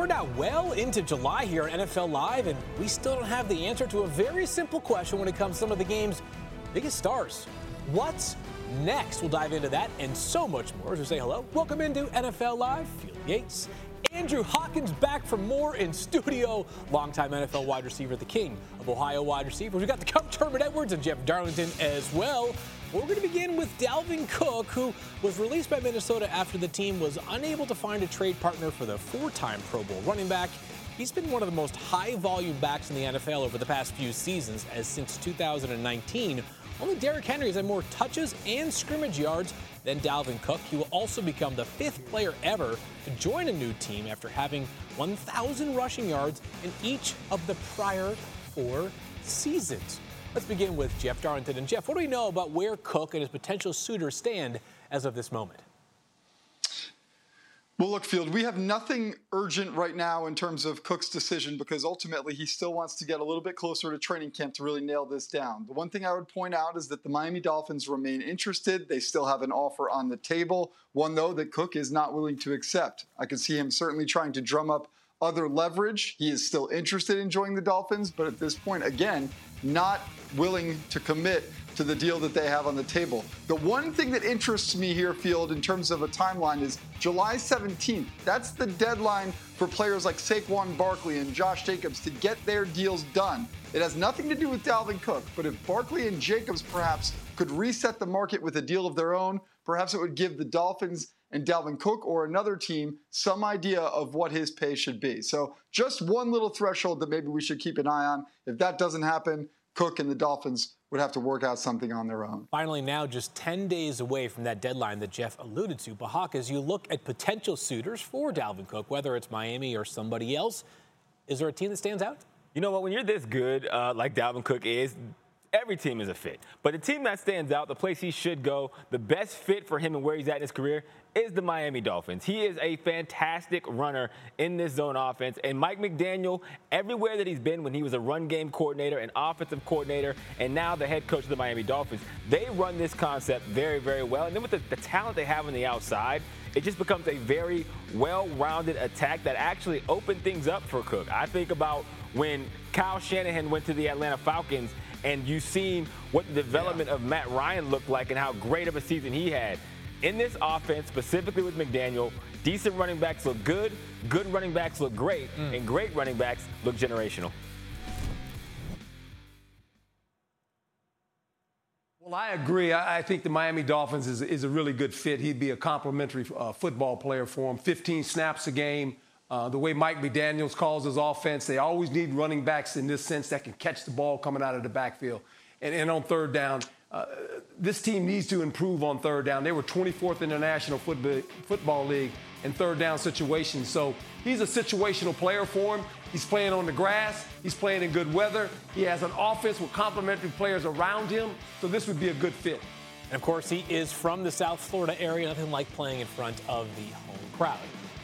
We're now well into July here on NFL Live, and we still don't have the answer to a very simple question when it comes to some of the game's biggest stars. What's next? We'll dive into that and so much more as we say hello. Welcome into NFL Live. Field Yates. Andrew Hawkins back for more in studio. Longtime NFL wide receiver, the king of Ohio wide receivers. We've got the coach Herman Edwards and Jeff Darlington as well. We're going to begin with Dalvin Cook, who was released by Minnesota after the team was unable to find a trade partner for the four time Pro Bowl running back. He's been one of the most high volume backs in the NFL over the past few seasons, as since 2019, only Derrick Henry has had more touches and scrimmage yards than Dalvin Cook. He will also become the fifth player ever to join a new team after having 1,000 rushing yards in each of the prior four seasons. Let's begin with Jeff Darlington. And Jeff, what do we know about where Cook and his potential suitors stand as of this moment? Well, look, Field, we have nothing urgent right now in terms of Cook's decision because ultimately he still wants to get a little bit closer to training camp to really nail this down. The one thing I would point out is that the Miami Dolphins remain interested. They still have an offer on the table, one, though, that Cook is not willing to accept. I could see him certainly trying to drum up other leverage. He is still interested in joining the Dolphins, but at this point, again, not willing to commit to the deal that they have on the table. The one thing that interests me here, Field, in terms of a timeline is July 17th. That's the deadline for players like Saquon Barkley and Josh Jacobs to get their deals done. It has nothing to do with Dalvin Cook, but if Barkley and Jacobs perhaps could reset the market with a deal of their own, perhaps it would give the Dolphins and Dalvin Cook or another team some idea of what his pay should be. So just one little threshold that maybe we should keep an eye on. If that doesn't happen, Cook and the Dolphins would have to work out something on their own. Finally, now just 10 days away from that deadline that Jeff alluded to. Bahak, as you look at potential suitors for Dalvin Cook, whether it's Miami or somebody else, is there a team that stands out? You know what? When you're this good, uh, like Dalvin Cook is, every team is a fit. But the team that stands out, the place he should go, the best fit for him and where he's at in his career is the Miami Dolphins. He is a fantastic runner in this zone offense. And Mike McDaniel, everywhere that he's been when he was a run game coordinator, and offensive coordinator, and now the head coach of the Miami Dolphins, they run this concept very, very well. And then with the, the talent they have on the outside, it just becomes a very well-rounded attack that actually opened things up for Cook. I think about when Kyle Shanahan went to the Atlanta Falcons and you've seen what the development yeah. of Matt Ryan looked like and how great of a season he had. In this offense, specifically with McDaniel, decent running backs look good, good running backs look great, mm. and great running backs look generational. Well, I agree. I think the Miami Dolphins is, is a really good fit. He'd be a complementary uh, football player for him. 15 snaps a game. Uh, the way Mike McDaniels calls his offense, they always need running backs in this sense that can catch the ball coming out of the backfield. And, and on third down, uh, this team needs to improve on third down. They were 24th in the National Football, Football League in third down situations. So he's a situational player for him. He's playing on the grass. He's playing in good weather. He has an offense with complementary players around him. So this would be a good fit. And of course, he is from the South Florida area. Nothing like playing in front of the home crowd.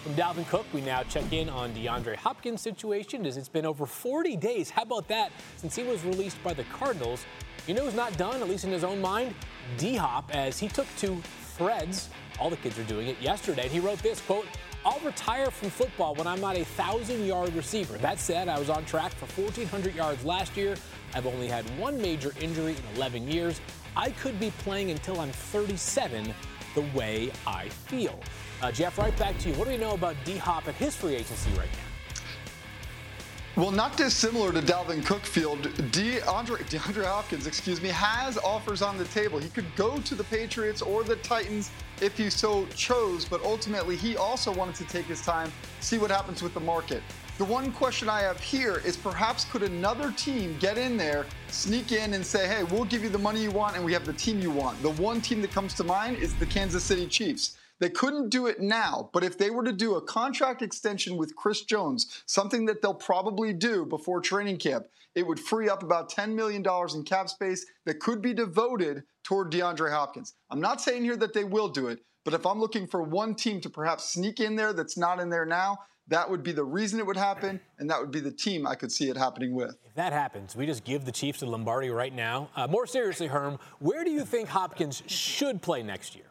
From Dalvin Cook, we now check in on DeAndre Hopkins' situation as it's been over 40 days. How about that? Since he was released by the Cardinals, you know who's not done, at least in his own mind? D Hop, as he took to threads. All the kids are doing it yesterday. And he wrote this quote, I'll retire from football when I'm not a thousand yard receiver. That said, I was on track for 1,400 yards last year. I've only had one major injury in 11 years. I could be playing until I'm 37 the way I feel. Uh, Jeff, right back to you. What do we know about D Hop and his free agency right now? Well, not dissimilar to Dalvin Cookfield, DeAndre, DeAndre Hopkins, excuse me, has offers on the table. He could go to the Patriots or the Titans if he so chose, but ultimately he also wanted to take his time, see what happens with the market. The one question I have here is perhaps could another team get in there, sneak in and say, hey, we'll give you the money you want and we have the team you want. The one team that comes to mind is the Kansas City Chiefs. They couldn't do it now, but if they were to do a contract extension with Chris Jones, something that they'll probably do before training camp, it would free up about $10 million in cap space that could be devoted toward DeAndre Hopkins. I'm not saying here that they will do it, but if I'm looking for one team to perhaps sneak in there that's not in there now, that would be the reason it would happen, and that would be the team I could see it happening with. If that happens, we just give the Chiefs to Lombardi right now. Uh, more seriously, Herm, where do you think Hopkins should play next year?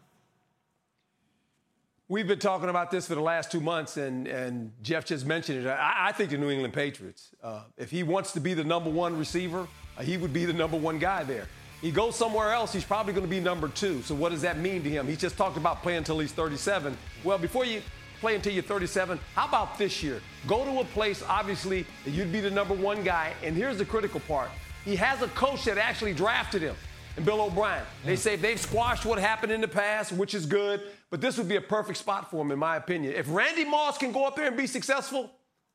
We've been talking about this for the last two months, and, and Jeff just mentioned it. I, I think the New England Patriots, uh, if he wants to be the number one receiver, uh, he would be the number one guy there. He goes somewhere else, he's probably going to be number two. So what does that mean to him? He just talked about playing until he's 37. Well, before you play until you're 37, how about this year? Go to a place, obviously, that you'd be the number one guy. And here's the critical part. He has a coach that actually drafted him and Bill O'Brien. They say they've squashed what happened in the past, which is good, but this would be a perfect spot for him, in my opinion. If Randy Moss can go up there and be successful,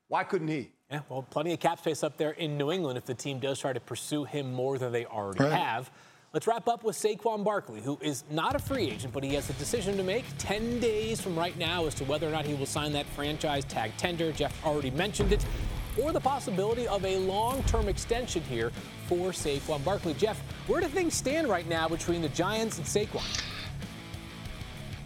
why couldn't he? Yeah, well, plenty of cap space up there in New England if the team does try to pursue him more than they already right. have. Let's wrap up with Saquon Barkley, who is not a free agent, but he has a decision to make 10 days from right now as to whether or not he will sign that franchise tag tender. Jeff already mentioned it or the possibility of a long-term extension here for Saquon Barkley. Jeff, where do things stand right now between the Giants and Saquon?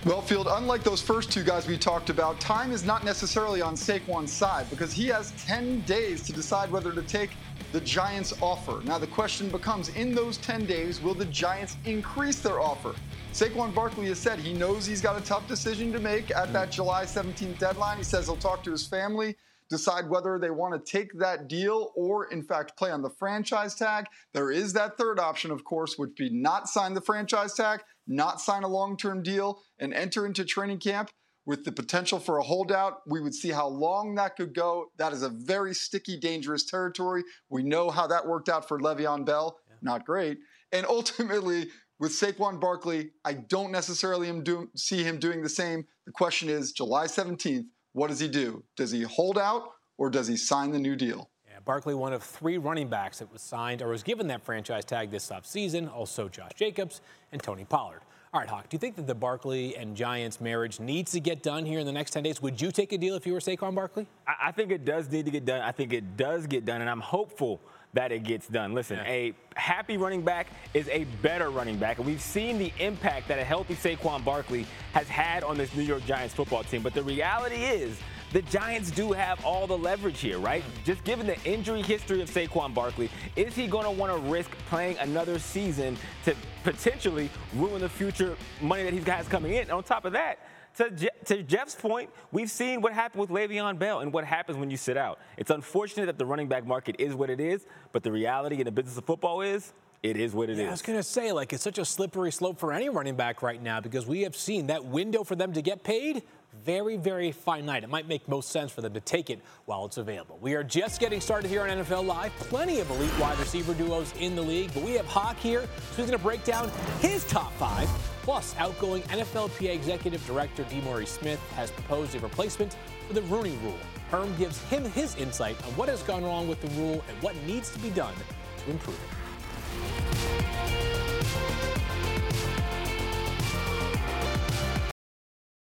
Well, Field, unlike those first two guys we talked about, time is not necessarily on Saquon's side because he has 10 days to decide whether to take the Giants' offer. Now, the question becomes in those 10 days, will the Giants increase their offer? Saquon Barkley has said he knows he's got a tough decision to make at that mm. July 17th deadline. He says he'll talk to his family decide whether they want to take that deal or, in fact, play on the franchise tag. There is that third option, of course, which would be not sign the franchise tag, not sign a long term deal, and enter into training camp with the potential for a holdout. We would see how long that could go. That is a very sticky, dangerous territory. We know how that worked out for Le'Veon Bell. Yeah. Not great. And ultimately, with Saquon Barkley, I don't necessarily see him doing the same. The question is July 17th, what does he do? Does he hold out or does he sign the new deal? Barkley, one of three running backs that was signed or was given that franchise tag this offseason, also Josh Jacobs and Tony Pollard. All right, Hawk, do you think that the Barkley and Giants marriage needs to get done here in the next 10 days? Would you take a deal if you were Saquon Barkley? I, I think it does need to get done. I think it does get done, and I'm hopeful that it gets done. Listen, yeah. a happy running back is a better running back, and we've seen the impact that a healthy Saquon Barkley has had on this New York Giants football team. But the reality is, the Giants do have all the leverage here, right? Just given the injury history of Saquon Barkley, is he going to want to risk playing another season to potentially ruin the future money that he has got coming in? And on top of that, to, Je- to Jeff's point, we've seen what happened with Le'Veon Bell and what happens when you sit out. It's unfortunate that the running back market is what it is, but the reality in the business of football is it is what it yeah, is. I was going to say, like, it's such a slippery slope for any running back right now because we have seen that window for them to get paid very, very finite. It might make most sense for them to take it while it's available. We are just getting started here on NFL Live. Plenty of elite wide receiver duos in the league, but we have Hawk here, so he's going to break down his top five. Plus, outgoing NFLPA Executive Director DeMaurice Smith has proposed a replacement for the Rooney Rule. Herm gives him his insight on what has gone wrong with the rule and what needs to be done to improve it.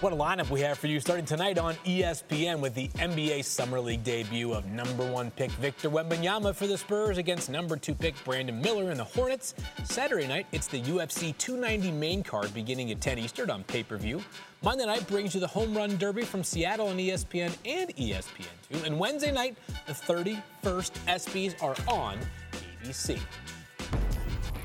What a lineup we have for you starting tonight on ESPN with the NBA Summer League debut of number one pick Victor Wembanyama for the Spurs against number two pick Brandon Miller and the Hornets. Saturday night, it's the UFC 290 main card beginning at 10 Eastern on pay-per-view. Monday night brings you the Home Run Derby from Seattle on ESPN and ESPN2. And Wednesday night, the 31st ESPYs are on ABC.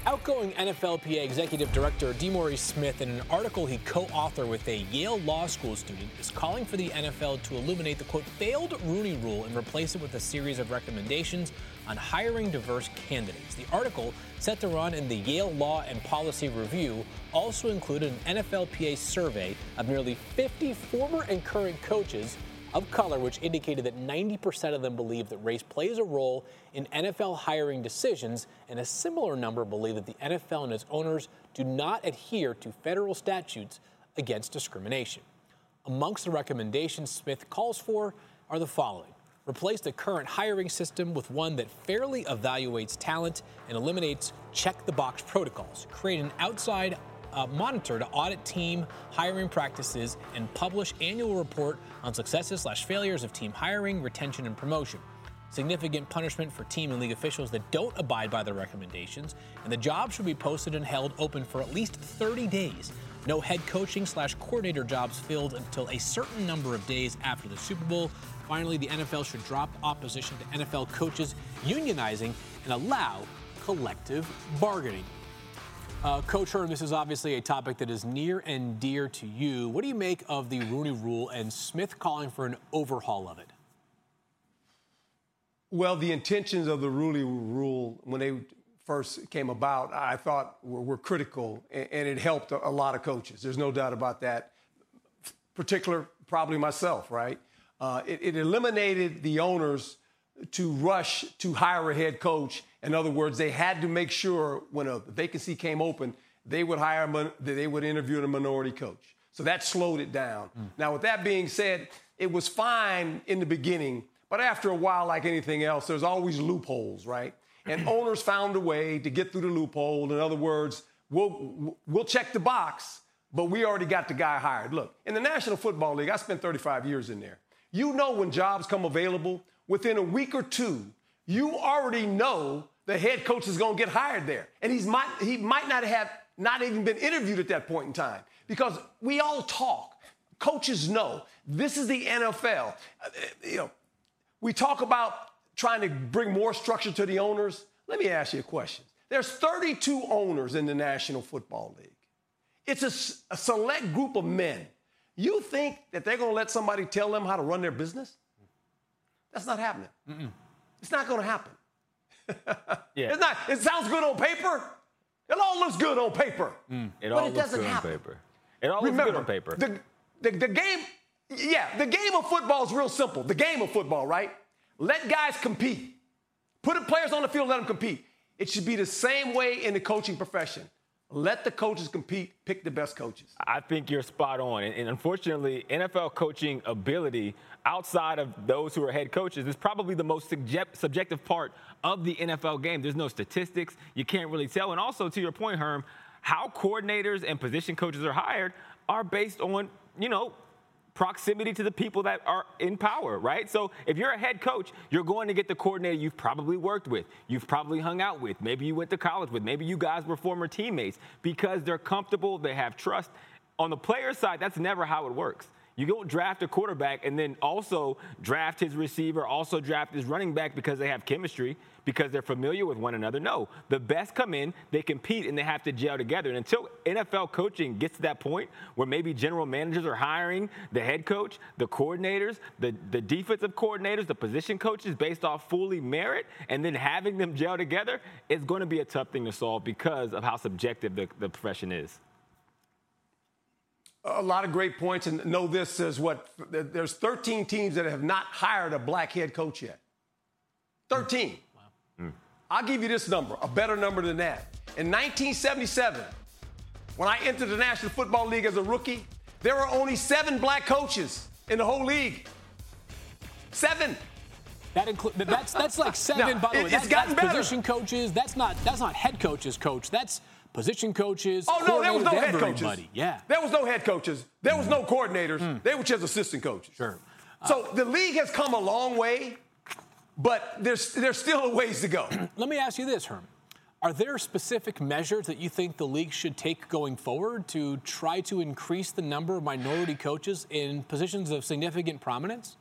Outgoing NFLPA Executive Director DeMaurice Smith, in an article he co authored with a Yale Law School student, is calling for the NFL to illuminate the quote failed Rooney rule and replace it with a series of recommendations on hiring diverse candidates. The article, set to run in the Yale Law and Policy Review, also included an NFLPA survey of nearly 50 former and current coaches of color, which indicated that 90% of them believe that race plays a role in NFL hiring decisions, and a similar number believe that the NFL and its owners do not adhere to federal statutes against discrimination. Amongst the recommendations Smith calls for are the following replace the current hiring system with one that fairly evaluates talent and eliminates check the box protocols, create an outside uh, monitor to audit team hiring practices and publish annual report on successes slash failures of team hiring, retention, and promotion. Significant punishment for team and league officials that don't abide by the recommendations, and the job should be posted and held open for at least 30 days. No head coaching slash coordinator jobs filled until a certain number of days after the Super Bowl. Finally, the NFL should drop opposition to NFL coaches unionizing and allow collective bargaining. Uh, Coach Herm, this is obviously a topic that is near and dear to you. What do you make of the Rooney Rule and Smith calling for an overhaul of it? Well, the intentions of the Rooney Rule when they first came about, I thought were, were critical, and, and, it helped a, a, lot of coaches. There's no doubt about that. Particular, probably myself, right? Uh, it, it eliminated the owners to rush to hire a head coach. In other words, they had to make sure when a vacancy came open, they would hire, they would interview a minority coach. So that slowed it down. Mm. Now, with that being said, it was fine in the beginning, but after a while, like anything else, there's always loopholes, right? And owners found a way to get through the loophole. In other words, we'll we'll check the box, but we already got the guy hired. Look, in the National Football League, I spent 35 years in there. You know when jobs come available, within a week or two, you already know the head coach is going to get hired there. And he's might, he might not have not even been interviewed at that point in time because we all talk. Coaches know this is the NFL. Uh, you know, we talk about trying to bring more structure to the owners. Let me ask you a question. There's 32 owners in the National Football League. It's a, a select group of men. You think that they're going to let somebody tell them how to run their business? That's not happening. Mm-mm. It's not going to happen. Yeah. It's not. It sounds good on paper. It all looks good on paper. Mm. It all it looks good happen. on paper. It all Remember, looks good on paper. The, the, the game, yeah, the game of football is real simple. The game of football, right? Let guys compete. Put the players on the field, let them compete. It should be the same way in the coaching profession. Let the coaches compete, pick the best coaches. I think you're spot on. And, unfortunately, NFL coaching ability outside of those who are head coaches is probably the most subject, subjective part of the NFL game. There's no statistics. You can't really tell. And also, to your point, Herm, how coordinators and position coaches are hired are based on, you know, proximity to the people that are in power, right? So if you're a head coach, you're going to get the coordinator you've probably worked with, you've probably hung out with, maybe you went to college with, maybe you guys were former teammates because they're comfortable, they have trust. On the player side, that's never how it works. You don't draft a quarterback and then also draft his receiver, also draft his running back because they have chemistry, because they're familiar with one another. No, the best come in, they compete, and they have to gel together. And until NFL coaching gets to that point where maybe general managers are hiring the head coach, the coordinators, the, the defensive coordinators, the position coaches based off fully merit, and then having them gel together, it's going to be a tough thing to solve because of how subjective the, the profession is a lot of great points. And know this is what there's 13 teams that have not hired a black head coach yet. 13. Mm. I'll give you this number, a better number than that. In 1977, when I entered the National Football League as a rookie, there were only seven black coaches in the whole league. Seven. That includes that's that's like seven. now, by the it, way, that's, that's position coaches. That's not that's not head coaches. Coach. That's position coaches. Oh no, there was no head coaches. Yeah, there was no head coaches. There was no coordinators. Mm. They were just assistant coaches. Sure. So the league has come a long way, but there's there's still a ways to go. Let me ask you this, Herm. Are there specific measures that you think the league should take going forward to try to increase the number of minority coaches in positions of significant prominence?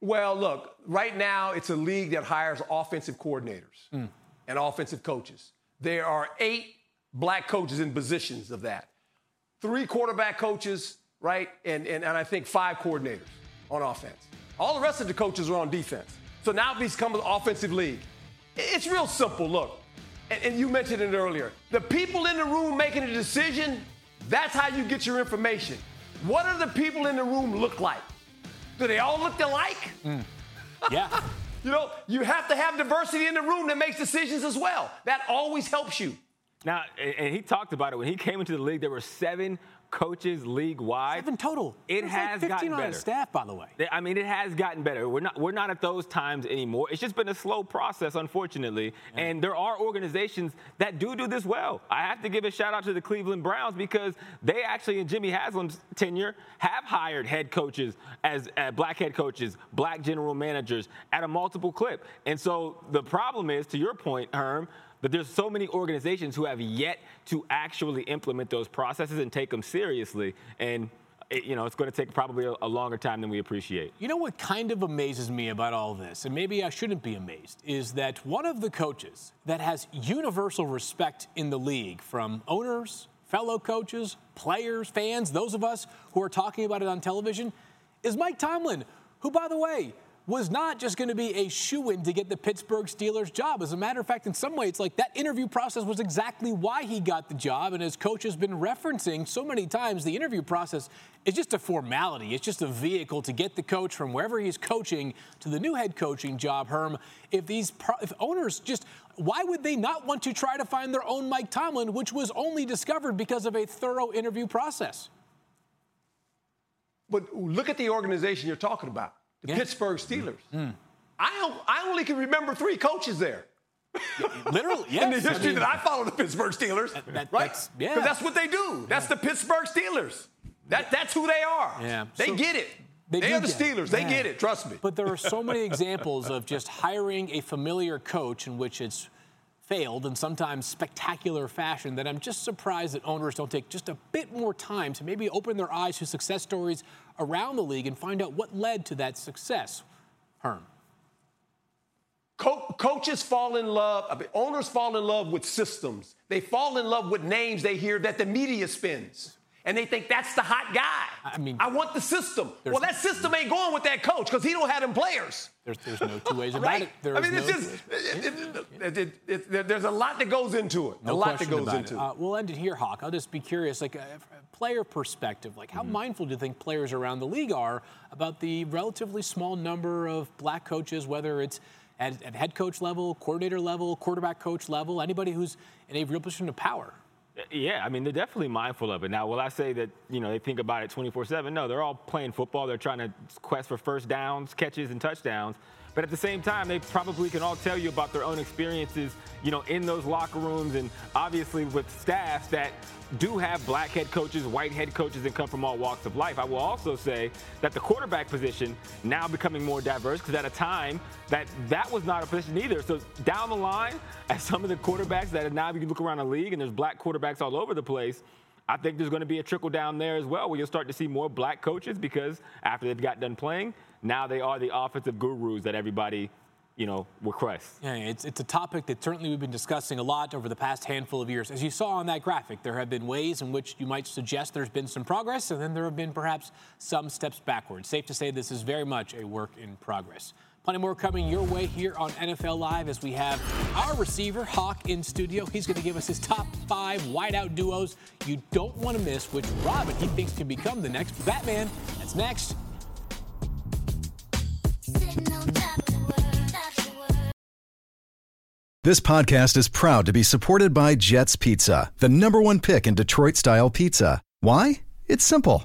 Well, look, right now it's a league that hires offensive coordinators. Mm. and offensive coaches. There are eight black coaches in positions of that. Three quarterback coaches, right? And, and, and I think five coordinators on offense. All the rest of the coaches are on defense. So now it becomes an offensive league. It's real simple. Look, and, and you mentioned it earlier. The people in the room making a decision, that's how you get your information. What do the people in the room look like? Do they all look alike? Mm. Yeah. you know, you have to have diversity in the room that makes decisions as well. That always helps you. Now, and he talked about it when he came into the league. There were seven coaches league wide. Seven total. It There's has like 15 gotten on better. staff, by the way. I mean, it has gotten better. We're not we're not at those times anymore. It's just been a slow process, unfortunately. Yeah. And there are organizations that do do this well. I have to give a shout out to the Cleveland Browns because they actually, in Jimmy Haslam's tenure, have hired head coaches as uh, black head coaches, black general managers at a multiple clip. And so the problem is, to your point, Herm but there's so many organizations who have yet to actually implement those processes and take them seriously. And it, you know, it's going to take probably a, a, longer time than we appreciate. You know what kind of amazes me about all this, and maybe I shouldn't be amazed, is that one of the coaches that has universal respect in the league from owners, fellow coaches, players, fans, those of us who are talking about it on television, is Mike Tomlin, who, by the way, was not just going to be a shoe in to get the Pittsburgh Steelers job. As a matter of fact, in some ways, like that interview process was exactly why he got the job. And as coach has been referencing so many times, the interview process is just a formality. It's just a vehicle to get the coach from wherever he's coaching to the new head coaching job. Herm, if these if owners just why would they not want to try to find their own Mike Tomlin, which was only discovered because of a thorough interview process? But look at the organization you're talking about the yeah. Pittsburgh Steelers. Mm. I, I only can remember three coaches there. Literally, yes. In the history I mean, that I follow the Pittsburgh Steelers, that, that, right? Because yeah. that's what they do. That's yeah. the Pittsburgh Steelers. That, that's who they are. Yeah. They so, get it. They, they are the Steelers. It. They get it. Trust me. But there are so many examples of just hiring a familiar coach in which it's failed in sometimes spectacular fashion that I'm just surprised that owners don't take just a bit more time to maybe open their eyes to success stories around the league and find out what led to that success. Herm. Co- coaches fall in love, I mean, owners fall in love with systems. They fall in love with names they hear that the media spins and they think that's the hot guy. I mean, I want the system. Well, that system ain't going with that coach because he don't have them players. There's, there's no two ways about right? it. There I mean, no it's just it, it, there's a lot that goes into it. No a lot that goes into it. Uh, we'll end it here, Hawk. I'll just be curious, like a, uh, a player perspective, like how mm-hmm. mindful do you think players around the league are about the relatively small number of black coaches, whether it's at, at head coach level, coordinator level, quarterback coach level, anybody who's in a real position of power? Yeah, I mean, they're definitely mindful of it. Now, will I say that, you know, they think about it 24 7? No, they're all playing football. They're trying to quest for first downs, catches, and touchdowns. But at the same time, they probably can all tell you about their own experiences, you know, in those locker rooms and obviously with staffs that do have black head coaches, white head coaches, and come from all walks of life. I will also say that the quarterback position now becoming more diverse because at a time that that was not a position either. So down the line, as some of the quarterbacks that now you look around the league and there's black quarterbacks all over the place. I think there's going to be a trickle down there as well, where you'll start to see more black coaches because after they've got done playing, now they are the offensive gurus that everybody you know, requests. Yeah, it's, it's a topic that certainly we've been discussing a lot over the past handful of years. As you saw on that graphic, there have been ways in which you might suggest there's been some progress, and then there have been perhaps some steps backwards. Safe to say this is very much a work in progress. Plenty more coming your way here on NFL Live as we have our receiver, Hawk, in studio. He's going to give us his top five wideout duos you don't want to miss, which Robin he thinks can become the next Batman. That's next. This podcast is proud to be supported by Jets Pizza, the number one pick in Detroit style pizza. Why? It's simple.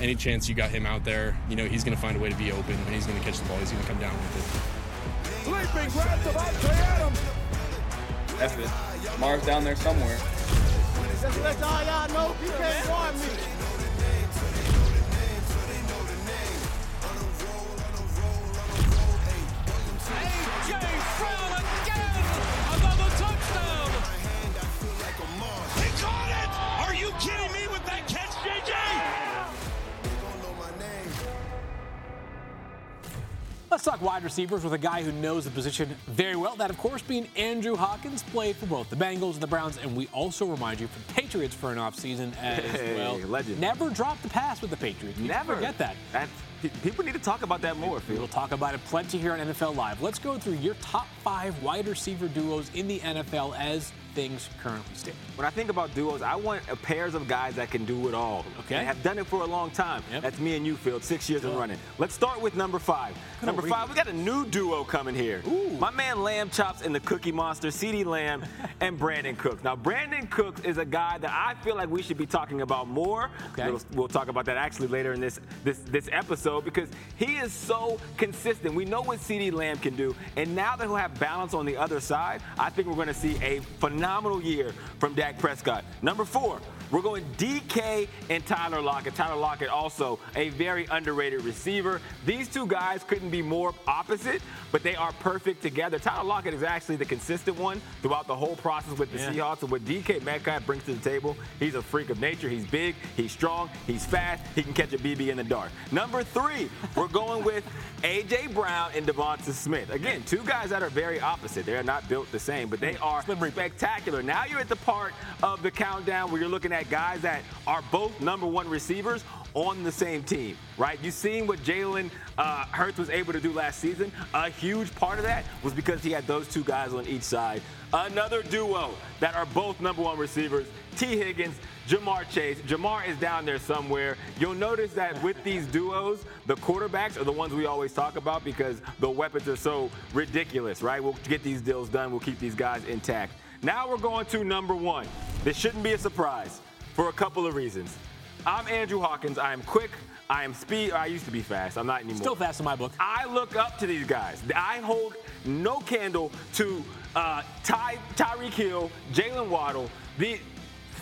Any chance you got him out there, you know, he's going to find a way to be open and he's going to catch the ball. He's going to come down with it. Leaping grab Davante Adams. F it. Mars down there somewhere. Just let all y'all know you can't guard me. A.J. Brown Let's talk wide receivers with a guy who knows the position very well. That, of course, being Andrew Hawkins, played for both the Bengals and the Browns. And we also remind you for the Patriots for an offseason as Hey, well. legend. Never dropped the pass with the Patriots. Never. forget that. Pe- people need to talk about that more, We'll talk about it plenty here on NFL Live. Let's go through your top five wide receiver duos in the NFL as things currently stand. When I think about duos, I want a pairs of guys that can do it all. Okay. And have done it for a long time. Yep. That's me and you, Field. Six years and running. Let's start with number five. number five, we got a new duo coming here. Ooh. My man Lamb Chops and the Cookie Monster, CeeDee Lamb and Brandin Cooks. Now, Brandin Cooks is a guy that I feel like we should be talking about more. Okay. We'll, we'll talk about that actually later in this, this this episode because he is so consistent. We know what CeeDee Lamb can do, and now that he'll have balance on the other side, I think we're going to see a phenomenal year from Dak Prescott. Number four, we're going DK and Tyler Lockett. Tyler Lockett also a very underrated receiver. These two guys couldn't be more opposite, but they are perfect together. Tyler Lockett is actually the consistent one throughout the whole process with the Yeah. Seahawks. And what DK Metcalf brings to the table, he's a freak of nature. He's big, he's strong, he's fast, he can catch a BB in the dark. Number three, we're going with AJ Brown and DeVonta Smith. Again, two guys that are very opposite. They are not built the same, but they are spectacular. Now you're at the part of the countdown where you're looking at guys that are both number one receivers on the same team, right? You've seen what Jalen uh, Hurts was able to do last season. A huge part of that was because he had those two guys on each side. Another duo that are both number one receivers, Tee Higgins, Ja'Marr Chase. Ja'Marr is down there somewhere. You'll notice that with these duos, the quarterbacks are the ones we always talk about because the weapons are so ridiculous, right? We'll get these deals done. We'll keep these guys intact. Now we're going to number one. This shouldn't be a surprise for a couple of reasons. I'm Andrew Hawkins. I am quick. I am speed. I used to be fast. I'm not anymore. Still fast in my book. I look up to these guys. I hold no candle to uh, Ty, Tyreek Hill, Jaylen Waddle. The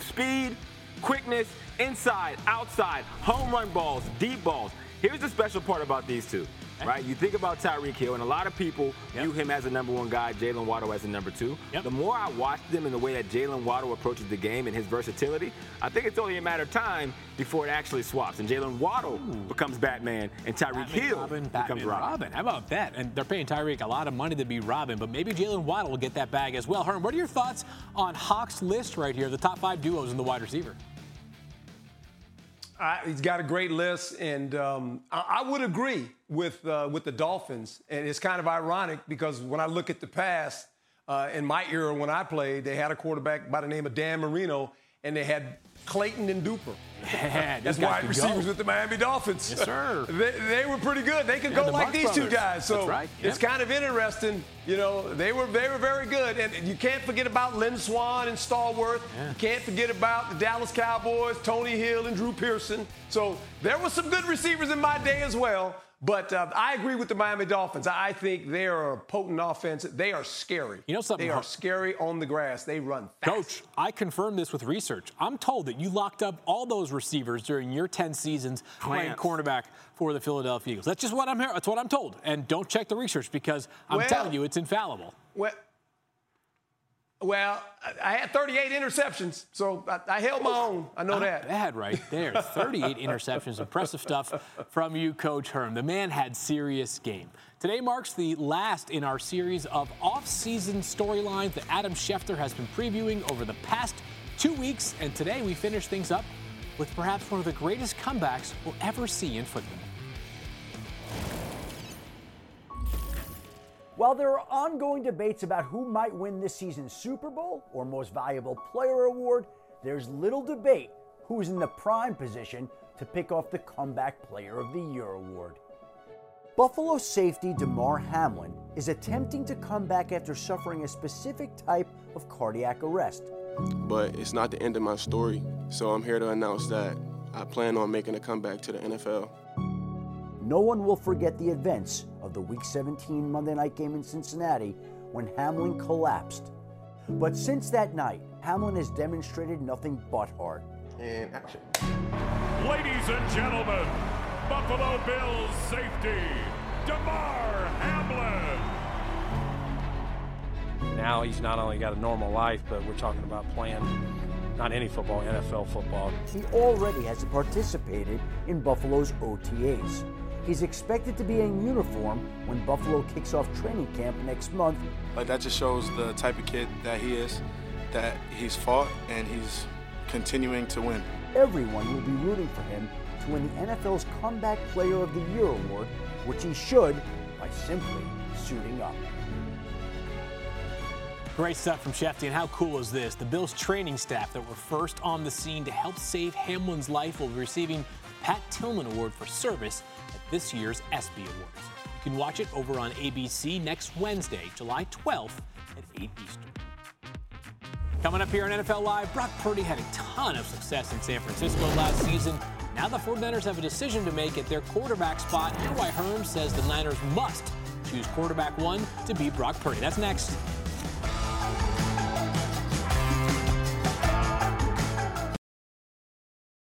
speed, quickness, inside, outside, home run balls, deep balls. Here's the special part about these two, right? You think about Tyreek Hill, and a lot of people Yep. view him as a number one guy, Jaylen Waddle as a number two. Yep. The more I watch them and the way that Jaylen Waddle approaches the game and his versatility, I think it's only a matter of time before it actually swaps. And Jaylen Waddle becomes Batman, and Tyreek Hill Robin, becomes Batman, Robin. Robin. How about that? And they're paying Tyreek a lot of money to be Robin, but maybe Jaylen Waddle will get that bag as well. Herm, what are your thoughts on Hawk's list right here, the top five duos in the wide receiver? I, he's got a great list, and um, I, I would agree with uh, with the Dolphins. And it's kind of ironic because when I look at the past, uh, in my era when I played, they had a quarterback by the name of Dan Marino, and they had Clayton and Duper. Yeah, That's wide receivers go. with the Miami Dolphins. Yes, sir. they, they were pretty good. They could Yeah, go the like these two guys. So right. it's kind of interesting. You know, they were they were very good, and you can't forget about Lynn Swann and Stallworth. You can't forget about the Dallas Cowboys, Tony Hill and Drew Pearson. So there were some good receivers in my day as well. But uh, I agree with the Miami Dolphins. I think they are a potent offense. They are scary. You know something, They Har- are scary on the grass. They run fast. Coach, I confirmed this with research. I'm told that you locked up all those receivers during your 10 seasons playing cornerback for the Philadelphia Eagles. That's just what I'm hearing. That's what I'm told. And don't check the research because I'm Well- telling you it's infallible. Well, well, I had 38 interceptions, so I, I held my own. I know Not that. bad right there. 38 interceptions. Impressive stuff from you, Coach Herm. The man had serious game. Today marks the last in our series of off-season storylines that Adam Schefter has been previewing over the past two weeks. And today we finish things up with perhaps one of the greatest comebacks we'll ever see in football. While there are ongoing debates about who might win this season's Super Bowl or Most Valuable Player award, there's little debate who's in the prime position to pick off the Comeback Player of the Year award. Buffalo safety Damar Hamlin is attempting to come back after suffering a specific type of cardiac arrest. But it's not the end of my story, so I'm here to announce that I plan on making a comeback to the NFL. No one will forget the events of the Week 17 Monday night game in Cincinnati when Hamlin collapsed. But since that night, Hamlin has demonstrated nothing but heart. And action. Ladies and gentlemen, Buffalo Bills safety, Damar Hamlin. Now he's not only got a normal life, but we're talking about playing not any football, NFL football. He already has participated in Buffalo's OTAs. He's expected to be in uniform when Buffalo kicks off training camp next month. Like that just shows the type of kid that he is, that he's fought and he's continuing to win. Everyone will be rooting for him to win the NFL's Comeback Player of the Year award, which he should by simply suiting up. Great stuff from Shefty. And how cool is this? The Bills training staff that were first on the scene to help save Hamlin's life will be receiving Pat Tillman Award for service at this year's ESPY Awards. You can watch it over on ABC next Wednesday, July 12th at 8 Eastern. Coming up here on NFL Live, Brock Purdy had a ton of success in San Francisco last season. Now the 49ers have a decision to make at their quarterback spot. Here's why Herm says the Niners must choose quarterback one to beat Brock Purdy. That's next.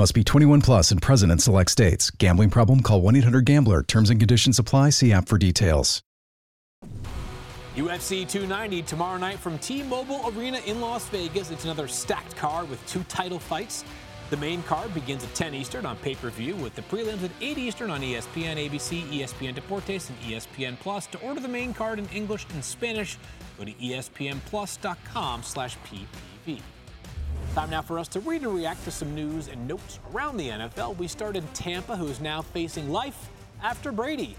Must be 21 plus and present in select states. Gambling problem? Call 1 800 GAMBLER. Terms and conditions apply. See app for details. UFC 290 tomorrow night from T-Mobile Arena in Las Vegas. It's another stacked card with two title fights. The main card begins at 10 Eastern on pay-per-view with the prelims at 8 Eastern on ESPN, ABC, ESPN Deportes, and ESPN Plus. To order the main card in English and Spanish, go to E espnplus.com slash ppv. Time now for us to read and react to some news and notes around the NFL. We start in Tampa, who is now facing life after Brady.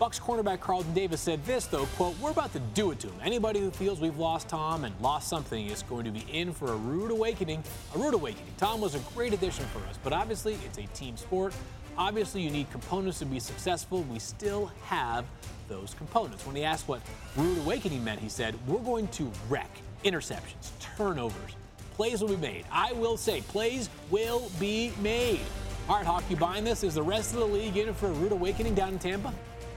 Bucs cornerback Carlton Davis said this, though, quote, we're about to do it to him. Anybody who feels we've lost Tom and lost something is going to be in for a rude awakening. A rude awakening. Tom was a great addition for us, but obviously it's a team sport. Obviously you need components to be successful. We still have those components. When he asked what rude awakening meant, he said, we're going to wreck interceptions, turnovers, plays will be made. I will say, plays will be made. All right, Hawk, you buying this? Is the rest of the league in for a rude awakening down in Tampa?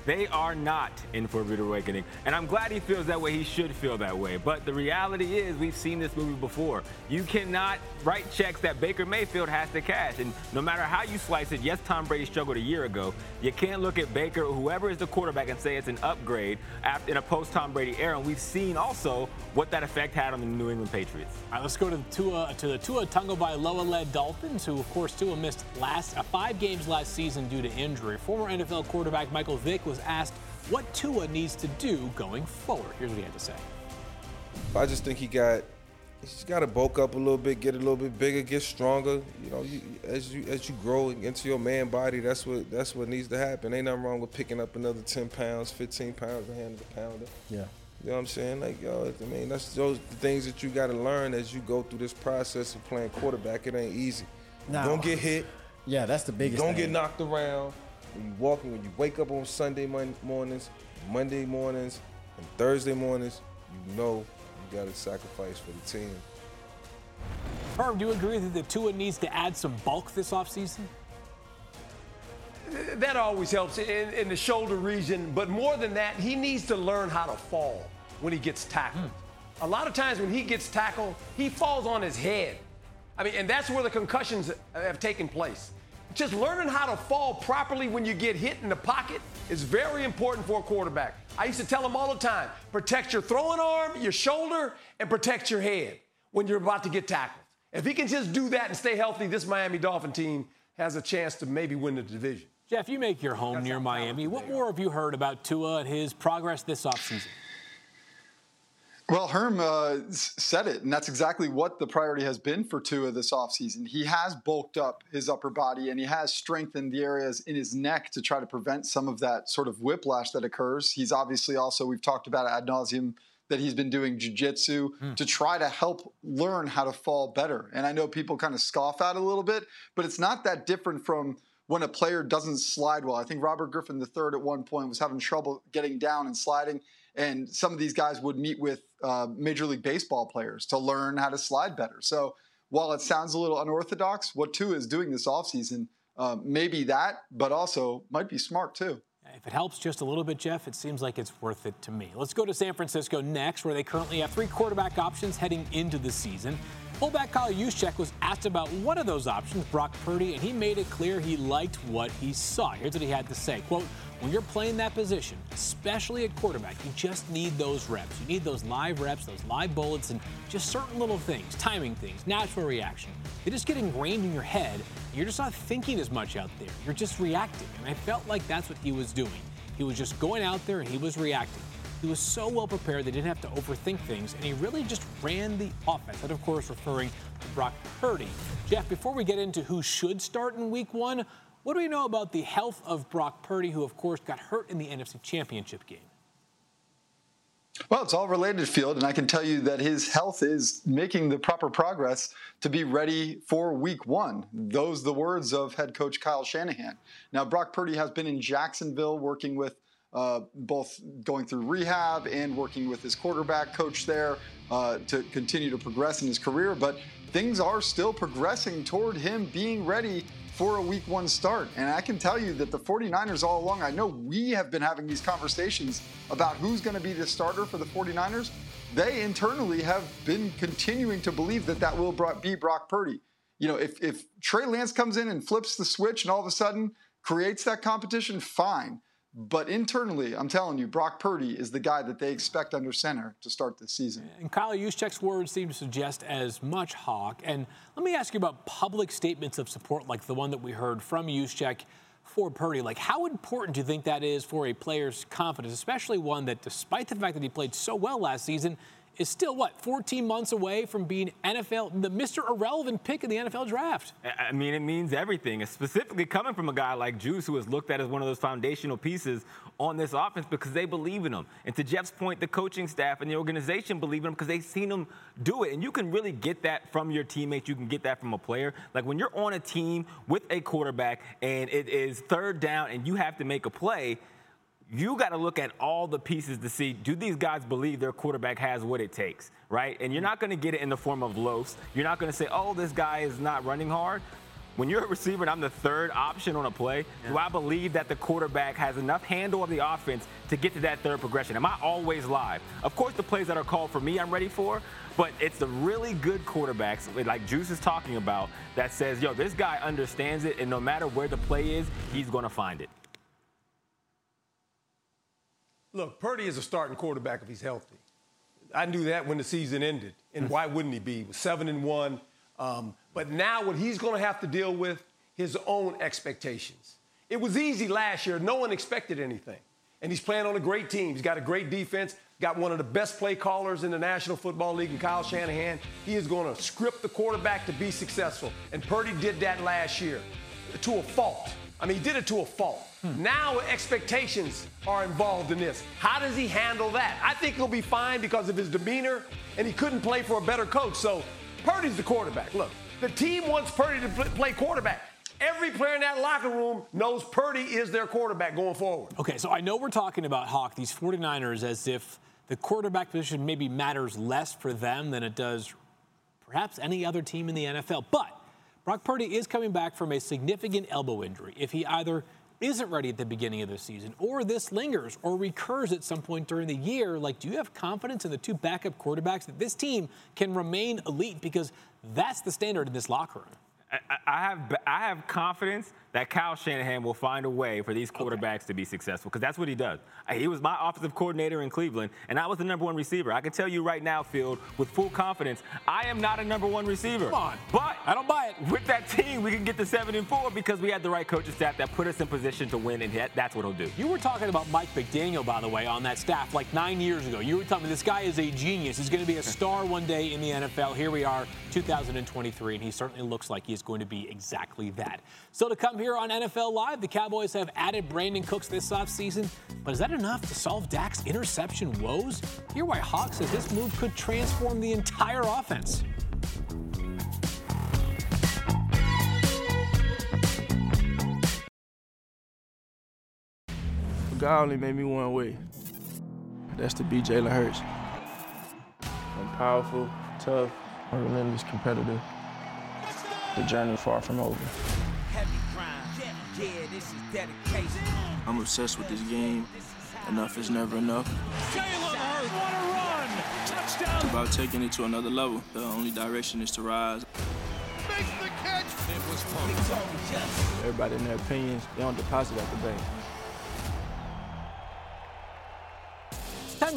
They are not in for a rude awakening. And I'm glad he feels that way. He should feel that way. But the reality is, we've seen this movie before. You cannot write checks that Baker Mayfield has to cash. And no matter how you slice it, yes, Tom Brady struggled a year ago. You can't look at Baker or whoever is the quarterback and say it's an upgrade in a post Tom Brady era. And we've seen also what that effect had on the New England Patriots. All right, let's go to the Tua to the Tua Tagovailoa-led Dolphins, who of course Tua missed last uh, five games last season due to injury. Former NFL quarterback Michael Vick was asked what Tua needs to do going forward. Here's what he had to say. I just think he got he's got to bulk up a little bit, get a little bit bigger, get stronger. You know, you, as you as you grow into your man body, that's what that's what needs to happen. Ain't nothing wrong with picking up another 10 pounds, 15 pounds, a hand of a pounder. Yeah. You know what I'm saying? Like, yo, I mean, that's those the things that you got to learn as you go through this process of playing quarterback. It ain't easy. No. Don't get hit. Yeah, that's the biggest. Don't thing. get knocked around. When you walking, when you wake up on Sunday mon- mornings, Monday mornings, and Thursday mornings, you know you got to sacrifice for the team. Herm, do you agree that the Tua needs to add some bulk this offseason? That always helps in, in the shoulder region, but more than that, he needs to learn how to fall when he gets tackled. Hmm. A lot of times when he gets tackled, he falls on his head. I mean, and that's where the concussions have taken place. Just learning how to fall properly when you get hit in the pocket is very important for a quarterback. I used to tell him all the time protect your throwing arm, your shoulder, and protect your head when you're about to get tackled. If he can just do that and stay healthy, this Miami Dolphin team has a chance to maybe win the division. Jeff, you make your home near Miami. What more have you heard about Tua and his progress this offseason? Well, Herm uh, said it, and that's exactly what the priority has been for Tua this offseason. He has bulked up his upper body and he has strengthened the areas in his neck to try to prevent some of that sort of whiplash that occurs. He's obviously also, we've talked about ad nauseum, that he's been doing jujitsu mm. to try to help learn how to fall better. And I know people kind of scoff at it a little bit, but it's not that different from when a player doesn't slide well. I think Robert Griffin III at one point was having trouble getting down and sliding and some of these guys would meet with uh, Major League Baseball players to learn how to slide better. So while it sounds a little unorthodox, what Tua is doing this offseason uh, may be that, but also might be smart too. If it helps just a little bit, Jeff, it seems like it's worth it to me. Let's go to San Francisco next, where they currently have three quarterback options heading into the season. Fullback Kyle Juszczyk was asked about one of those options, Brock Purdy, and he made it clear he liked what he saw. Here's what he had to say, quote, when you're playing that position, especially at quarterback, you just need those reps. You need those live reps, those live bullets, and just certain little things, timing things, natural reaction. They just get ingrained in your head. You're just not thinking as much out there. You're just reacting. And I felt like that's what he was doing. He was just going out there and he was reacting. He was so well prepared they didn't have to overthink things, and he really just ran the offense. That, of course, referring to Brock Purdy. Jeff, before we get into who should start in week one, what do we know about the health of Brock Purdy, who, of course, got hurt in the NFC Championship game? Well, it's all related field, and I can tell you that his health is making the proper progress to be ready for week one. Those the words of head coach Kyle Shanahan. Now, Brock Purdy has been in Jacksonville working with uh, both going through rehab and working with his quarterback coach there uh, to continue to progress in his career. But things are still progressing toward him being ready for a week one start. And I can tell you that the 49ers all along, I know we have been having these conversations about who's going to be the starter for the 49ers. They internally have been continuing to believe that that will be Brock Purdy. You know, if, if Trey Lance comes in and flips the switch and all of a sudden creates that competition, fine. But internally, I'm telling you, Brock Purdy is the guy that they expect under center to start this season. And Kyle Juszczyk's words seem to suggest as much, Hawk. And let me ask you about public statements of support like the one that we heard from Juszczyk for Purdy. Like, how important do you think that is for a player's confidence, especially one that, despite the fact that he played so well last season, is still what 14 months away from being NFL the Mr. Irrelevant pick in the NFL draft. I mean, it means everything. Specifically coming from a guy like Juice, who is looked at as one of those foundational pieces on this offense because they believe in him. And to Jeff's point, the coaching staff and the organization believe in him because they've seen him do it. And you can really get that from your teammates. You can get that from a player. Like when you're on a team with a quarterback and it is third down and you have to make a play you got to look at all the pieces to see do these guys believe their quarterback has what it takes, right? And you're not going to get it in the form of loafs. You're not going to say, oh, this guy is not running hard. When you're a receiver and I'm the third option on a play, yeah. do I believe that the quarterback has enough handle of the offense to get to that third progression? Am I always live? Of course, the plays that are called for me, I'm ready for, but it's the really good quarterbacks, like Juice is talking about, that says, yo, this guy understands it, and no matter where the play is, he's going to find it. Look, Purdy is a starting quarterback if he's healthy. I knew that when the season ended, and why wouldn't he be? He seven and one. Um, but now what he's going to have to deal with his own expectations. It was easy last year; no one expected anything, and he's playing on a great team. He's got a great defense. Got one of the best play callers in the National Football League, and Kyle Shanahan. He is going to script the quarterback to be successful, and Purdy did that last year to a fault. I mean, he did it to a fault. Hmm. Now expectations are involved in this. How does he handle that? I think he'll be fine because of his demeanor, and he couldn't play for a better coach. So Purdy's the quarterback. Look, the team wants Purdy to play quarterback. Every player in that locker room knows Purdy is their quarterback going forward. Okay, so I know we're talking about Hawk, these 49ers, as if the quarterback position maybe matters less for them than it does perhaps any other team in the NFL. But Brock Purdy is coming back from a significant elbow injury. If he either isn't ready at the beginning of the season, or this lingers or recurs at some point during the year, like, do you have confidence in the two backup quarterbacks that this team can remain elite? Because that's the standard in this locker room. I, I have I have confidence that Kyle Shanahan will find a way for these quarterbacks okay. to be successful because that's what he does. Uh, he was my offensive coordinator in Cleveland, and I was the number one receiver. I can tell you right now, Field, with full confidence, I am not a number one receiver. Come on, but I don't buy it. With that team, we can get to seven and four because we had the right coaching staff that put us in position to win, and that's what he'll do. You were talking about Mike McDaniel, by the way, on that staff like nine years ago. You were telling me this guy is a genius. He's going to be a star one day in the NFL. Here we are, 2023, and he certainly looks like he's going to be exactly that. So to come here on NFL Live, the Cowboys have added Brandin Cooks this offseason, but is that enough to solve Dak's interception woes? Hear why Hawk says this move could transform the entire offense. God only made me one way. That's to be Jalen Hurts. I'm powerful, tough, relentless competitor. The journey far from over. I'm obsessed with this game. Enough is never enough. It's about taking it to another level. The only direction is to rise. Everybody in their opinions, they don't deposit at the bank.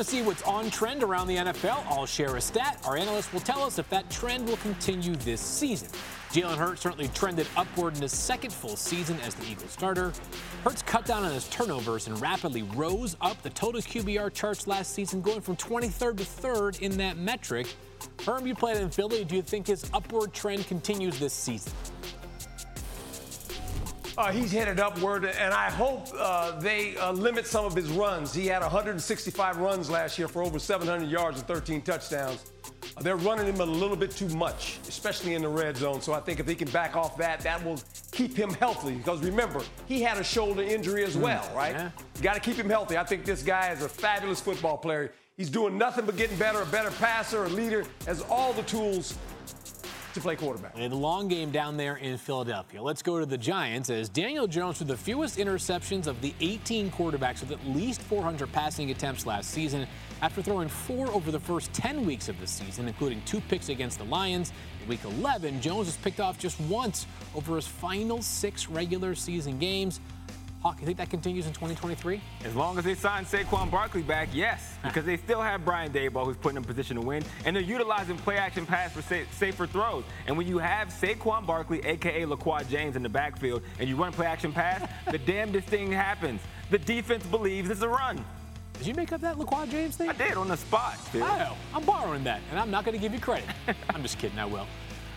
To see what's on trend around the NFL. I'll share a stat. Our analyst will tell us if that trend will continue this season. Jalen Hurts certainly trended upward in his second full season as the Eagles starter. Hurts cut down on his turnovers and rapidly rose up the total QBR charts last season, going from 23rd to 3rd in that metric. Herm, you played in Philly. Do you think his upward trend continues this season? Uh, he's headed upward, and I hope uh, they uh, limit some of his runs. He had 165 runs last year for over 700 yards and 13 touchdowns. Uh, they're running him a little bit too much, especially in the red zone. So I think if he can back off that, that will keep him healthy. Because remember, he had a shoulder injury as mm. well, right? Yeah. Got to keep him healthy. I think this guy is a fabulous football player. He's doing nothing but getting better, a better passer, a leader, has all the tools to play quarterback. And the long game down there in Philadelphia. Let's go to the Giants as Daniel Jones with the fewest interceptions of the 18 quarterbacks with at least 400 passing attempts last season after throwing four over the first 10 weeks of the season, including two picks against the Lions. In week 11, Jones was picked off just once over his final six regular season games. Hawk, you think that continues in 2023? As long as they sign Saquon Barkley back, yes, because they still have Brian Daboll who's putting in position to win, and they're utilizing play-action pass for sa- safer throws. And when you have Saquon Barkley, aka LaQuad James, in the backfield, and you run play-action pass, the damnedest thing happens. The defense believes it's a run. Did you make up that LaQuad James thing? I did on the spot. Dude. Oh, I'm borrowing that, and I'm not going to give you credit. I'm just kidding. I will.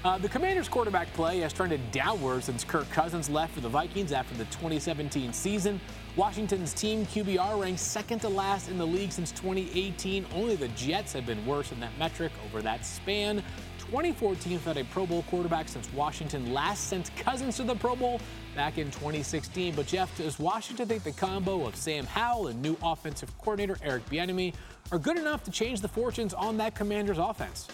Uh, the Commanders' quarterback play has trended downward since Kirk Cousins left for the Vikings after the 2017 season. Washington's team QBR ranks second to last in the league since 2018. Only the Jets have been worse in that metric over that span. 2014 without a Pro Bowl quarterback since Washington last sent Cousins to the Pro Bowl back in 2016. But Jeff, does Washington think the combo of Sam Howell and new offensive coordinator Eric Bieniemy are good enough to change the fortunes on that Commanders offense?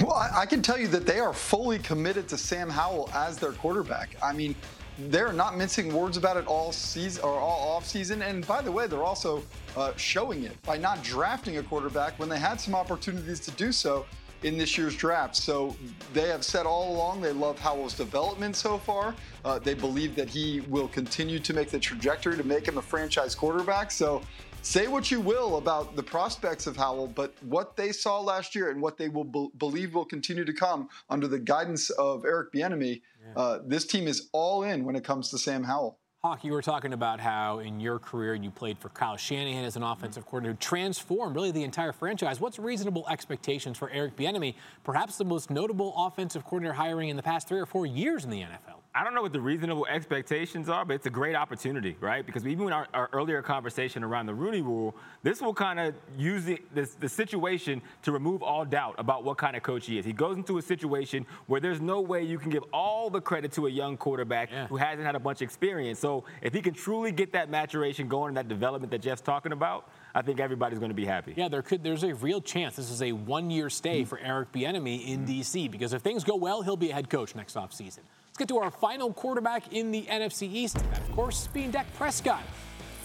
Well, I, I can tell you that they are fully committed to Sam Howell as their quarterback. I mean, they're not mincing words about it all season or all off season. And by the way, they're also uh, showing it by not drafting a quarterback when they had some opportunities to do so in this year's draft. So they have said all along they love Howell's development so far. Uh, they believe that he will continue to make the trajectory to make him a franchise quarterback. So say what you will about the prospects of Howell, but what they saw last year and what they will be- believe will continue to come under the guidance of Eric Bieniemy, yeah. uh, this team is all in when it comes to Sam Howell. Hawk, you were talking about how in your career you played for Kyle Shanahan as an offensive coordinator, who transformed really the entire franchise. What's reasonable expectations for Eric Bieniemy, perhaps the most notable offensive coordinator hiring in the past three or four years in the NFL? I don't know what the reasonable expectations are, but it's a great opportunity, right? Because even in our, our earlier conversation around the Rooney Rule, this will kind of use the, this, the situation to remove all doubt about what kind of coach he is. He goes into a situation where there's no way you can give all the credit to a young quarterback yeah. who hasn't had a bunch of experience. So if he can truly get that maturation going and that development that Jeff's talking about, I think everybody's going to be happy. Yeah, there could. There's a real chance this is a one-year stay mm-hmm. for Eric Bieniemy in mm-hmm. D.C. because if things go well, he'll be a head coach next offseason. Let's get to our final quarterback in the NFC East. That, of course, being Dak Prescott,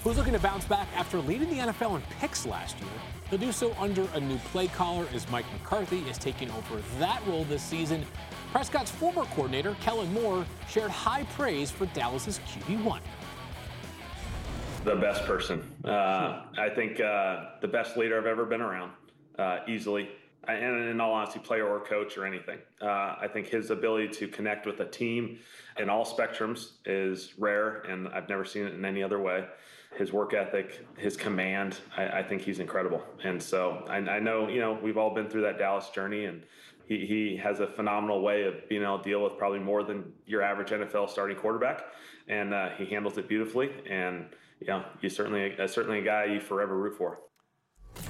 who's looking to bounce back after leading the NFL in picks last year. He'll do so under a new play caller as Mike McCarthy is taking over that role this season. Prescott's former coordinator, Kellen Moore, shared high praise for Dallas's QB1. The best person. Uh, I think uh, the best leader I've ever been around, uh, easily. And in all honesty, player or coach or anything. Uh, I think his ability to connect with a team in all spectrums is rare, and I've never seen it in any other way his work ethic, his command. I, I think he's incredible. And so I, I, know, you know, we've all been through that Dallas journey, and he, he has a phenomenal way of being able to deal with probably more than your average NFL starting quarterback, and uh, he handles it beautifully. And you know, he's certainly uh, certainly a guy you forever root for.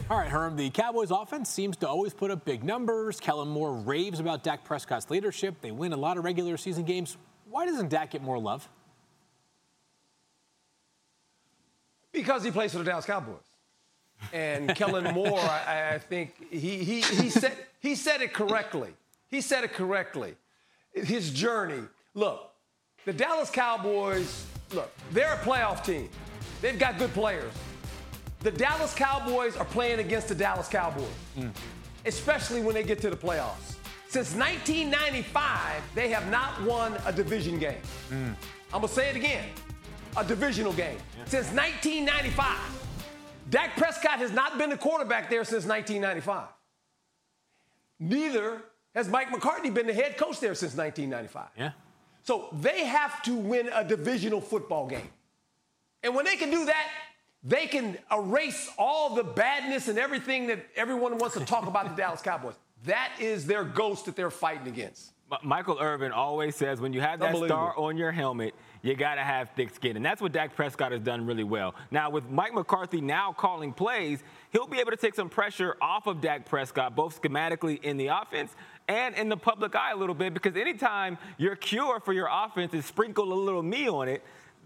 All right, Herm, the Cowboys offense seems to always put up big numbers. Kellen Moore raves about Dak Prescott's leadership. They win a lot of regular season games. Why doesn't Dak get more love? Because he plays for the Dallas Cowboys. And Kellen Moore, I, I, think he, he, he, said, he said it correctly. He said it correctly. His journey. Look, the Dallas Cowboys, look, they're a playoff team. They've got good players. The Dallas Cowboys are playing against the Dallas Cowboys, mm. especially when they get to the playoffs. Since 1995, they have not won a division game. Mm. I'm going to say it again a divisional game yeah. since 1995. Dak Prescott has not been the quarterback there since 1995. Neither has Mike McCarthy been the head coach there since 1995. Yeah. So they have to win a divisional football game. And when they can do that, they can erase all the badness and everything that everyone wants to talk about the Dallas Cowboys. That is their ghost that they're fighting against. Michael Irvin always says when you have that star on your helmet, you got to have thick skin. And that's what Dak Prescott has done really well. Now, with Mike McCarthy now calling plays, he'll be able to take some pressure off of Dak Prescott, both schematically in the offense and in the public eye a little bit, because anytime your cure for your offense is sprinkle a little me on it,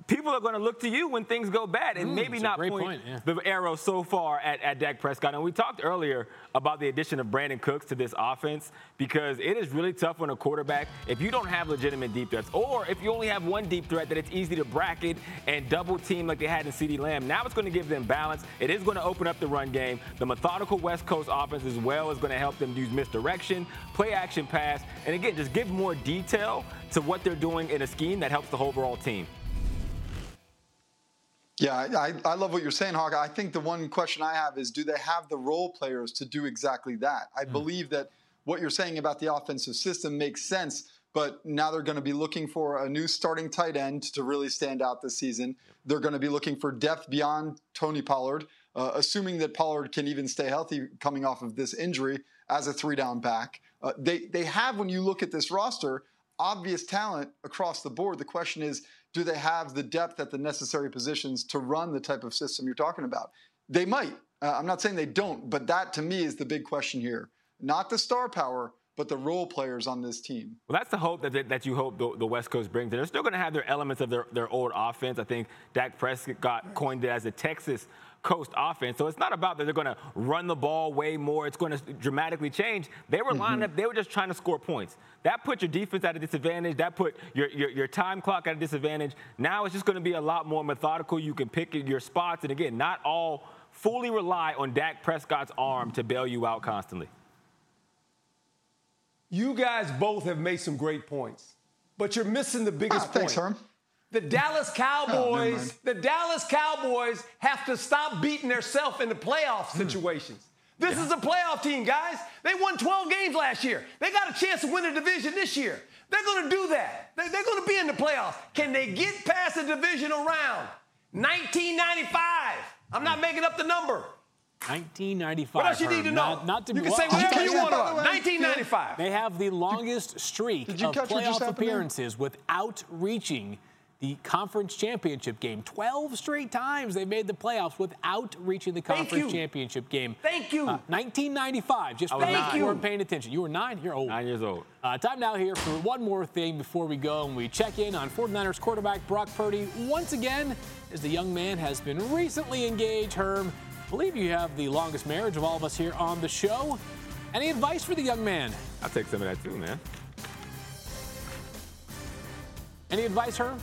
people are going to look to you when things go bad and mm, maybe not point, point yeah. the arrow so far at, at Dak Prescott. And we talked earlier about the addition of Brandin Cooks to this offense because it is really tough on a quarterback if you don't have legitimate deep threats or if you only have one deep threat that it's easy to bracket and double team like they had in CeeDee Lamb. Now it's going to give them balance. It is going to open up the run game. The methodical West Coast offense as well is going to help them use misdirection, play action pass, and again, just give more detail to what they're doing in a scheme that helps the whole overall team. Yeah, I, I love what you're saying, Hawk. I think the one question I have is do they have the role players to do exactly that? I mm. believe that what you're saying about the offensive system makes sense, but now they're going to be looking for a new starting tight end to really stand out this season. They're going to be looking for depth beyond Tony Pollard, uh, assuming that Pollard can even stay healthy coming off of this injury as a three down back. Uh, they, they have, when you look at this roster, obvious talent across the board. The question is, do they have the depth at the necessary positions to run the type of system you're talking about? They might. Uh, I'm not saying they don't, but that to me is the big question here. Not the star power, but the role players on this team. Well, that's the hope that, that you hope the, the West Coast brings. They're still going to have their elements of their, their old offense. I think Dak Prescott got coined it as a Texas Coast offense. So it's not about that they're going to run the ball way more. It's going to dramatically change. They were lining mm-hmm. up, they were just trying to score points. That put your defense at a disadvantage. That put your, your, your time clock at a disadvantage. Now it's just going to be a lot more methodical. You can pick your spots. And again, not all fully rely on Dak Prescott's arm to bail you out constantly. You guys both have made some great points, but you're missing the biggest ah, point. Thanks, Herm. The Dallas oh, Cowboys, oh, the Dallas Cowboys have to stop beating themselves in the playoff hmm. situations. This yeah. is a playoff team, guys. They won 12 games last year. They got a chance to win a division this year. They're going to do that. They're going to be in the playoffs. Can they get past the divisional round? 1995. I'm not making up the number. 1995. What else you need to know? Not, not to you can say whatever you want about 1995. They have the longest streak of playoff appearances without reaching the conference championship game. 12 straight times they made the playoffs without reaching the conference championship game. Thank you. Uh, 1995. Just Thank you. weren't paying attention. You were nine. You're old. Nine years old. Uh, time now here for one more thing before we go and we check in on 49ers quarterback Brock Purdy once again as the young man has been recently engaged. Herm, I believe you have the longest marriage of all of us here on the show. Any advice for the young man? I'll take some of that too, man. Any advice, Herm?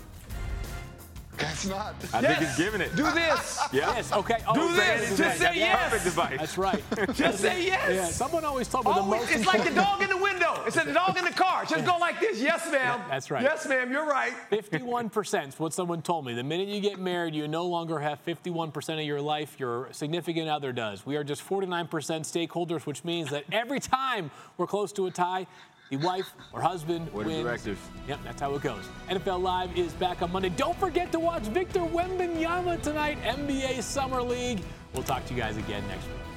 It's not. I think he's giving it. Do this. Yeah. Yes. Okay. Oh, Do okay. this. Just say yes. Perfect advice. That's right. Just say yes. Yeah. Someone always told me the Always, most it's like the dog in the window. It's like the dog in the car. Just go like this. Yes, ma'am. That's right. Yes, ma'am. You're right. 51% is what someone told me. The minute you get married, you no longer have 51% of your life. Your significant other does. We are just 49% stakeholders, which means that every time we're close to a tie, the wife or husband of wins. directors. Yep, that's how it goes. NFL Live is back on Monday. Don't forget to watch Victor Wembanyama tonight, NBA Summer League. We'll talk to you guys again next week.